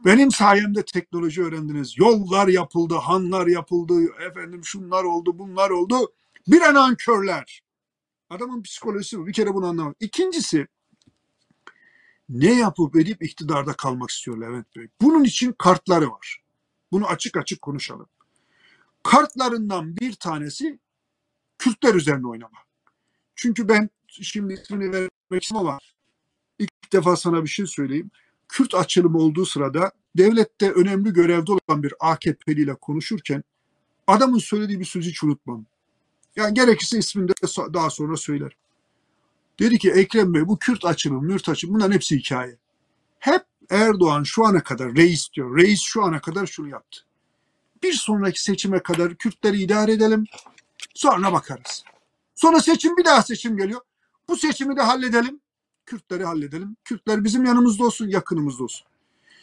Benim sayemde teknoloji öğrendiniz. Yollar yapıldı, hanlar yapıldı, efendim şunlar oldu, bunlar oldu. Bir an ankörler. Adamın psikolojisi bu. Bir kere bunu anlamak. İkincisi ne yapıp edip iktidarda kalmak istiyor Levent Bey. Bunun için kartları var. Bunu açık açık konuşalım. Kartlarından bir tanesi Kürtler üzerine oynama. Çünkü ben şimdi ismini vermek istemem ama ilk defa sana bir şey söyleyeyim. Kürt açılımı olduğu sırada devlette önemli görevde olan bir AKP'li ile konuşurken adamın söylediği bir sözü hiç unutmam. Yani gerekirse ismini de daha sonra söylerim. Dedi ki Ekrem Bey bu Kürt açılımı, Mürt açılımı bunların hepsi hikaye. Hep Erdoğan şu ana kadar reis diyor. Reis şu ana kadar şunu yaptı. Bir sonraki seçime kadar Kürtleri idare edelim. Sonra bakarız. Sonra seçim bir daha seçim geliyor. Bu seçimi de halledelim. Kürtleri halledelim. Kürtler bizim yanımızda olsun, yakınımızda olsun.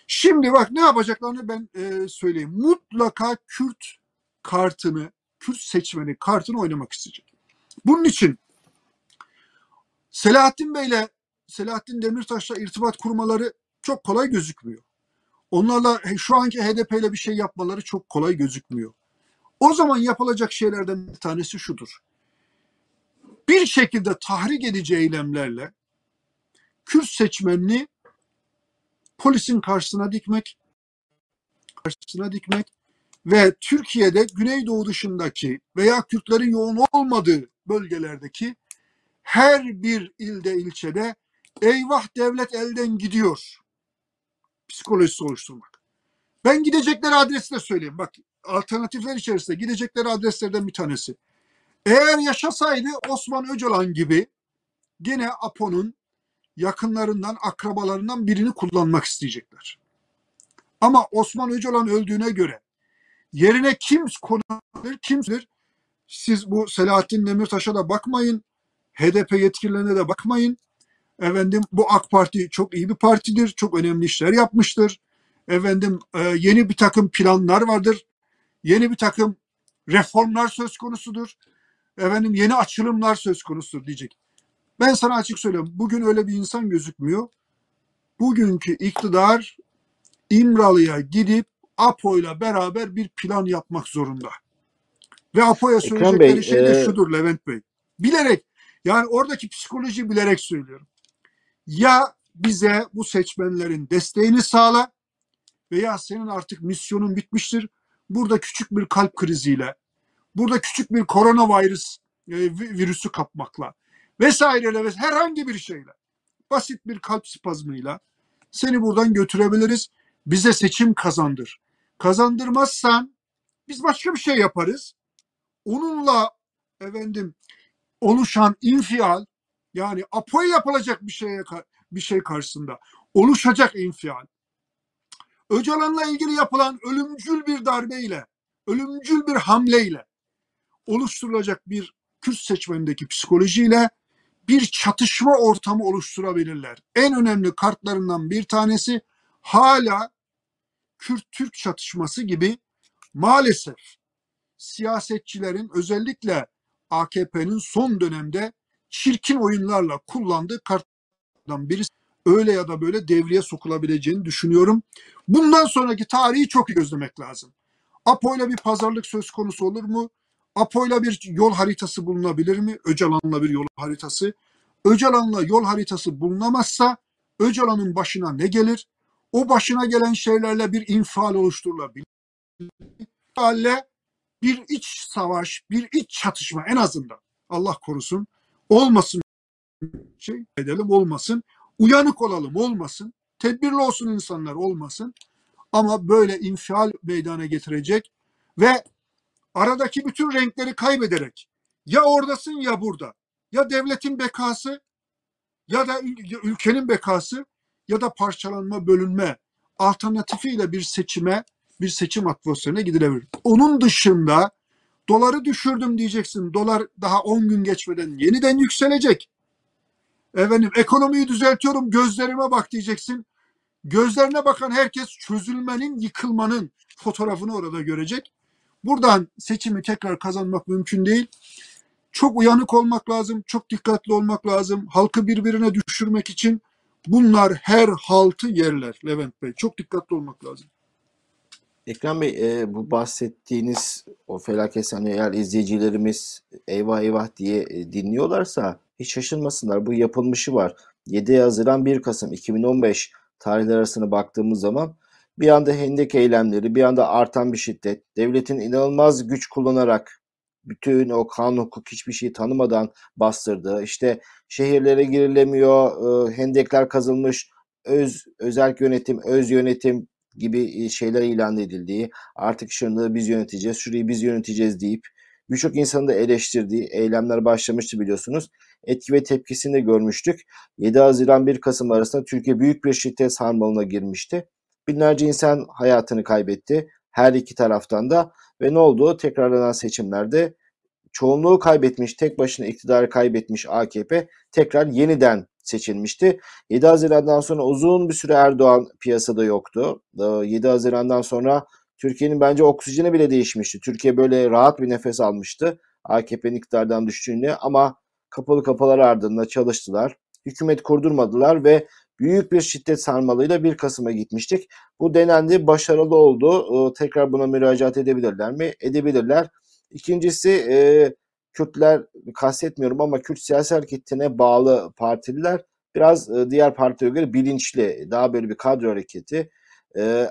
Şimdi bak ne yapacaklarını ben e, söyleyeyim. Mutlaka Kürt kartını, Kürt seçmeni kartını oynamak isteyecek. Bunun için Selahattin Bey'le Selahattin Demirtaş'la irtibat kurmaları çok kolay gözükmüyor. Onlarla şu anki HDP ile bir şey yapmaları çok kolay gözükmüyor. O zaman yapılacak şeylerden bir tanesi şudur. Bir şekilde tahrik edici eylemlerle Kürt seçmenini polisin karşısına dikmek, karşısına dikmek ve Türkiye'de Güneydoğu dışındaki veya Kürtlerin yoğun olmadığı bölgelerdeki her bir ilde ilçede eyvah devlet elden gidiyor psikolojisi oluşturmak. Ben gidecekleri adresi de söyleyeyim. Bak alternatifler içerisinde gidecekleri adreslerden bir tanesi. Eğer yaşasaydı Osman Öcalan gibi gene Apo'nun yakınlarından, akrabalarından birini kullanmak isteyecekler. Ama Osman Öcalan öldüğüne göre yerine kim konulur, kimdir? Siz bu Selahattin Demirtaş'a da bakmayın. HDP yetkililerine de bakmayın. Efendim bu AK Parti çok iyi bir partidir. Çok önemli işler yapmıştır. Efendim e, yeni bir takım planlar vardır. Yeni bir takım reformlar söz konusudur. Efendim yeni açılımlar söz konusudur diyecek. Ben sana açık söylüyorum. Bugün öyle bir insan gözükmüyor. Bugünkü iktidar İmralı'ya gidip APO'yla beraber bir plan yapmak zorunda. Ve APO'ya söyleyecekleri Bey, şey de e, şudur Levent Bey. Bilerek yani oradaki psikolojiyi bilerek söylüyorum. Ya bize bu seçmenlerin desteğini sağla veya senin artık misyonun bitmiştir. Burada küçük bir kalp kriziyle, burada küçük bir koronavirüs e, vi- virüsü kapmakla vesaireyle ve herhangi bir şeyle basit bir kalp spazmıyla seni buradan götürebiliriz. Bize seçim kazandır. Kazandırmazsan biz başka bir şey yaparız. Onunla efendim oluşan infial yani apoya yapılacak bir şeye bir şey karşısında oluşacak infial Öcalan'la ilgili yapılan ölümcül bir darbeyle, ölümcül bir hamleyle oluşturulacak bir Kürt seçmenindeki psikolojiyle bir çatışma ortamı oluşturabilirler. En önemli kartlarından bir tanesi hala Kürt-Türk çatışması gibi maalesef siyasetçilerin özellikle AKP'nin son dönemde çirkin oyunlarla kullandığı kartlardan birisi öyle ya da böyle devreye sokulabileceğini düşünüyorum. Bundan sonraki tarihi çok iyi gözlemek lazım. Apo'yla bir pazarlık söz konusu olur mu? Apo'yla bir yol haritası bulunabilir mi? Öcalan'la bir yol haritası. Öcalan'la yol haritası bulunamazsa Öcalan'ın başına ne gelir? O başına gelen şeylerle bir infial oluşturulabilir. Halle bir iç savaş, bir iç çatışma en azından Allah korusun olmasın şey edelim olmasın. Uyanık olalım olmasın. Tedbirli olsun insanlar olmasın. Ama böyle infial meydana getirecek ve aradaki bütün renkleri kaybederek ya oradasın ya burada. Ya devletin bekası ya da ülkenin bekası ya da parçalanma, bölünme alternatifiyle bir seçime, bir seçim atmosferine gidilebilir. Onun dışında doları düşürdüm diyeceksin. Dolar daha 10 gün geçmeden yeniden yükselecek. Efendim ekonomiyi düzeltiyorum gözlerime bak diyeceksin. Gözlerine bakan herkes çözülmenin, yıkılmanın fotoğrafını orada görecek. Buradan seçimi tekrar kazanmak mümkün değil. Çok uyanık olmak lazım, çok dikkatli olmak lazım. Halkı birbirine düşürmek için bunlar her haltı yerler Levent Bey. Çok dikkatli olmak lazım. Ekrem Bey e, bu bahsettiğiniz o felaket sahne eğer izleyicilerimiz eyvah eyvah diye e, dinliyorlarsa hiç şaşırmasınlar. Bu yapılmışı var. 7 Haziran 1 Kasım 2015 tarihler arasına baktığımız zaman bir anda hendek eylemleri, bir anda artan bir şiddet, devletin inanılmaz güç kullanarak bütün o kanun hukuk hiçbir şeyi tanımadan bastırdığı, işte şehirlere girilemiyor, e, hendekler kazılmış, öz özel yönetim, öz yönetim gibi şeyler ilan edildiği, artık şunu biz yöneteceğiz, şurayı biz yöneteceğiz deyip birçok insanın da eleştirdiği eylemler başlamıştı biliyorsunuz. Etki ve tepkisini de görmüştük. 7 Haziran 1 Kasım arasında Türkiye büyük bir şiddet sarmalına girmişti. Binlerce insan hayatını kaybetti. Her iki taraftan da ve ne oldu? Tekrarlanan seçimlerde çoğunluğu kaybetmiş, tek başına iktidarı kaybetmiş AKP tekrar yeniden seçilmişti. 7 Haziran'dan sonra uzun bir süre Erdoğan piyasada yoktu. 7 Haziran'dan sonra Türkiye'nin bence oksijeni bile değişmişti. Türkiye böyle rahat bir nefes almıştı. AKP'nin iktidardan düştüğünde ama kapalı kapılar ardında çalıştılar. Hükümet kurdurmadılar ve büyük bir şiddet sarmalıyla 1 Kasım'a gitmiştik. Bu denendi, başarılı oldu. Tekrar buna müracaat edebilirler mi? Edebilirler. İkincisi e, Kürtler kastetmiyorum ama Kürt siyasi hareketine bağlı partililer biraz e, diğer partilere göre bilinçli, daha böyle bir kadro hareketi. E,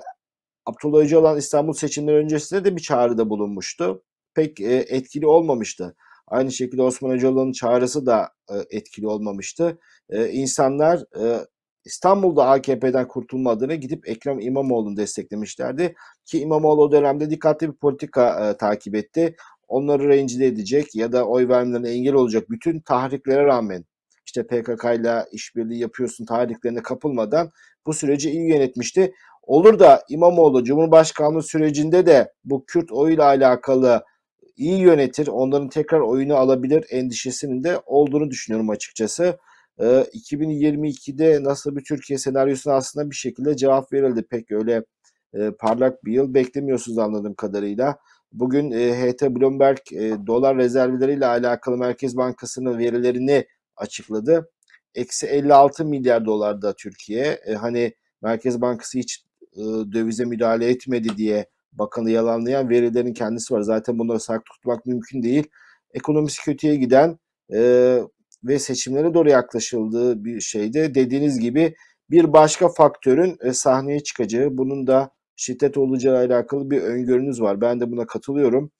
Abdullah Öcalan İstanbul seçimleri öncesinde de bir çağrıda bulunmuştu. Pek e, etkili olmamıştı. Aynı şekilde Osman Öcalan'ın çağrısı da e, etkili olmamıştı. E, insanlar e, İstanbul'da AKP'den kurtulmadığını gidip Ekrem İmamoğlu'nu desteklemişlerdi. Ki İmamoğlu o dönemde dikkatli bir politika e, takip etti. Onları rencide edecek ya da oy vermelerine engel olacak bütün tahriklere rağmen işte PKK ile işbirliği yapıyorsun tahriklerine kapılmadan bu süreci iyi yönetmişti. Olur da İmamoğlu Cumhurbaşkanlığı sürecinde de bu Kürt oyuyla alakalı iyi yönetir, onların tekrar oyunu alabilir endişesinin de olduğunu düşünüyorum açıkçası. 2022'de nasıl bir Türkiye senaryosuna aslında bir şekilde cevap verildi. Pek öyle e, parlak bir yıl beklemiyorsunuz anladığım kadarıyla. Bugün e, HT Bloomberg e, dolar rezervleriyle alakalı Merkez Bankası'nın verilerini açıkladı. Eksi 56 milyar dolarda Türkiye. E, hani Merkez Bankası hiç dövize müdahale etmedi diye bakanı yalanlayan verilerin kendisi var. Zaten bunları saklı tutmak mümkün değil. Ekonomisi kötüye giden ve seçimlere doğru yaklaşıldığı bir şeyde dediğiniz gibi bir başka faktörün e, sahneye çıkacağı, bunun da şiddet olacağı alakalı bir öngörünüz var. Ben de buna katılıyorum.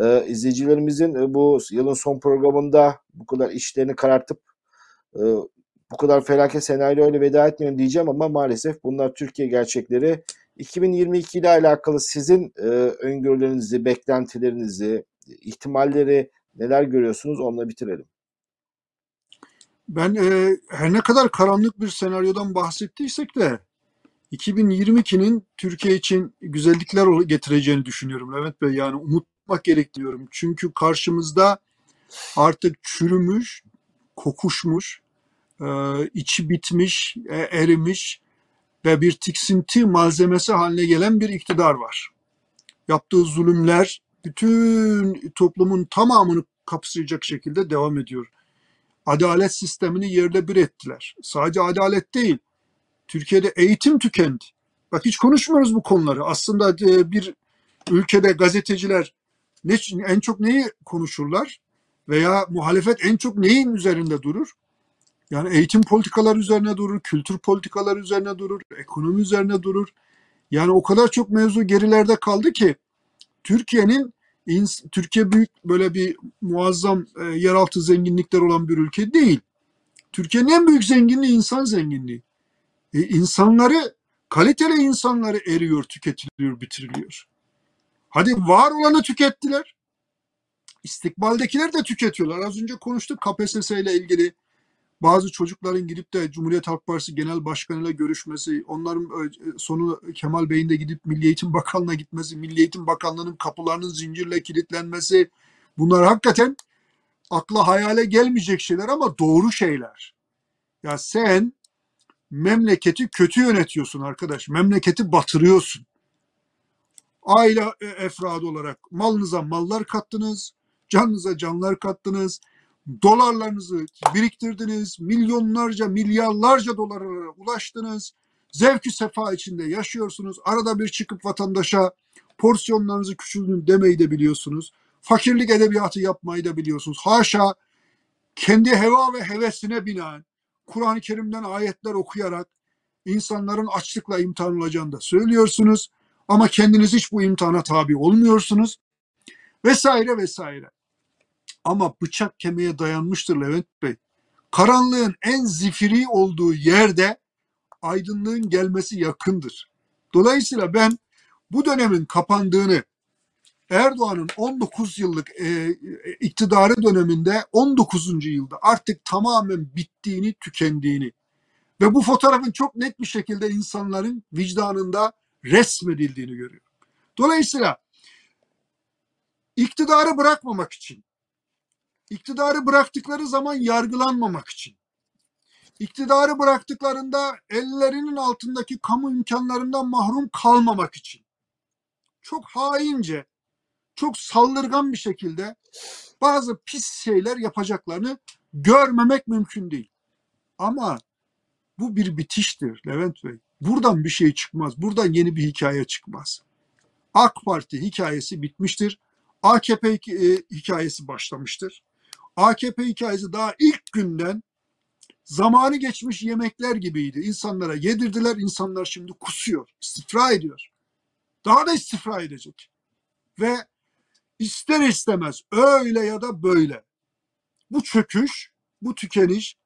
Ee, izleyicilerimizin e, bu yılın son programında bu kadar işlerini karartıp e, bu kadar felaket senaryoyla veda etmiyorum diyeceğim ama maalesef bunlar Türkiye gerçekleri. 2022 ile alakalı sizin e, öngörülerinizi, beklentilerinizi, ihtimalleri neler görüyorsunuz onunla bitirelim. Ben e, her ne kadar karanlık bir senaryodan bahsettiysek de 2022'nin Türkiye için güzellikler getireceğini düşünüyorum Levent Bey. Yani umutmak gerekiyorum. Çünkü karşımızda artık çürümüş, kokuşmuş, e, içi bitmiş, e, erimiş ve bir tiksinti malzemesi haline gelen bir iktidar var. Yaptığı zulümler bütün toplumun tamamını kapsayacak şekilde devam ediyor. Adalet sistemini yerle bir ettiler. Sadece adalet değil, Türkiye'de eğitim tükendi. Bak hiç konuşmuyoruz bu konuları. Aslında e, bir ülkede gazeteciler ne, en çok neyi konuşurlar? Veya muhalefet en çok neyin üzerinde durur? Yani eğitim politikaları üzerine durur, kültür politikaları üzerine durur, ekonomi üzerine durur. Yani o kadar çok mevzu gerilerde kaldı ki Türkiye'nin Türkiye büyük böyle bir muazzam e, yeraltı zenginlikler olan bir ülke değil. Türkiye'nin en büyük zenginliği insan zenginliği. E, insanları, kaliteli insanları eriyor, tüketiliyor, bitiriliyor. Hadi var olanı tükettiler. İstikbaldekiler de tüketiyorlar. Az önce konuştuk KPSS ile ilgili bazı çocukların gidip de Cumhuriyet Halk Partisi Genel Başkanı'yla görüşmesi, onların e, sonu Kemal Bey'in de gidip Milli Eğitim Bakanlığı'na gitmesi, Milli Eğitim Bakanlığı'nın kapılarının zincirle kilitlenmesi, bunlar hakikaten akla hayale gelmeyecek şeyler ama doğru şeyler. Ya sen memleketi kötü yönetiyorsun arkadaş. Memleketi batırıyorsun. Aile e, efradı olarak malınıza mallar kattınız, canınıza canlar kattınız, dolarlarınızı biriktirdiniz, milyonlarca, milyarlarca dolara ulaştınız. Zevkü sefa içinde yaşıyorsunuz. Arada bir çıkıp vatandaşa porsiyonlarınızı küçüldün demeyi de biliyorsunuz. Fakirlik edebiyatı yapmayı da biliyorsunuz. Haşa kendi heva ve hevesine binaen Kur'an-ı Kerim'den ayetler okuyarak insanların açlıkla imtihan olacağını da söylüyorsunuz. Ama kendiniz hiç bu imtihana tabi olmuyorsunuz. Vesaire vesaire. Ama bıçak kemiğe dayanmıştır Levent Bey. Karanlığın en zifiri olduğu yerde aydınlığın gelmesi yakındır. Dolayısıyla ben bu dönemin kapandığını Erdoğan'ın 19 yıllık e, iktidarı döneminde 19. yılda artık tamamen bittiğini, tükendiğini ve bu fotoğrafın çok net bir şekilde insanların vicdanında resmedildiğini görüyorum. Dolayısıyla iktidarı bırakmamak için, iktidarı bıraktıkları zaman yargılanmamak için, iktidarı bıraktıklarında ellerinin altındaki kamu imkanlarından mahrum kalmamak için çok haince, çok saldırgan bir şekilde bazı pis şeyler yapacaklarını görmemek mümkün değil. Ama bu bir bitiştir Levent Bey. Buradan bir şey çıkmaz. Buradan yeni bir hikaye çıkmaz. AK Parti hikayesi bitmiştir. AKP e, hikayesi başlamıştır. AKP hikayesi daha ilk günden zamanı geçmiş yemekler gibiydi. İnsanlara yedirdiler. İnsanlar şimdi kusuyor, istifra ediyor. Daha da istifra edecek. Ve ister istemez öyle ya da böyle bu çöküş, bu tükeniş,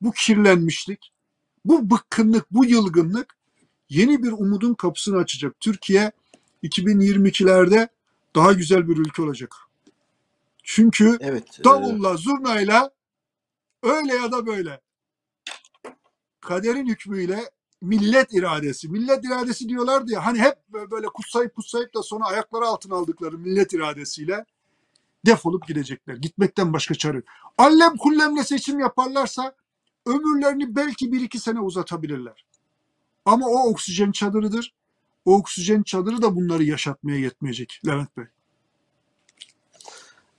bu kirlenmişlik, bu bıkkınlık, bu yılgınlık yeni bir umudun kapısını açacak. Türkiye 2022'lerde daha güzel bir ülke olacak. Çünkü Evet. e, davulla, zurnayla öyle ya da böyle kaderin hükmüyle millet iradesi. Millet iradesi diyorlardı ya hani hep böyle kutsayıp kutsayıp da sonra ayakları altına aldıkları millet iradesiyle defolup gidecekler. Gitmekten başka çare. yok. Allem kullemle seçim yaparlarsa ömürlerini belki bir iki sene uzatabilirler. Ama o oksijen çadırıdır. O oksijen çadırı da bunları yaşatmaya yetmeyecek Levent Bey.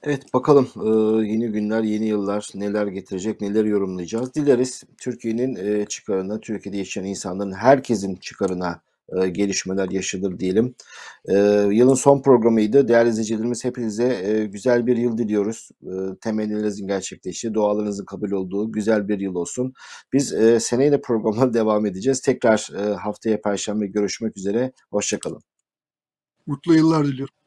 Evet bakalım e, yeni günler, yeni yıllar neler getirecek, neler yorumlayacağız. Dileriz Türkiye'nin e, çıkarına, Türkiye'de yaşayan insanların herkesin çıkarına e, gelişmeler yaşanır diyelim. E, yılın son programıydı. Değerli izleyicilerimiz hepinize e, güzel bir yıl diliyoruz. E, temennilerinizin gerçekleştiği, dualarınızın kabul olduğu güzel bir yıl olsun. Biz e, seneyle programa <laughs> devam edeceğiz. Tekrar e, haftaya Perşembe görüşmek üzere. Hoşçakalın. Mutlu yıllar diliyorum.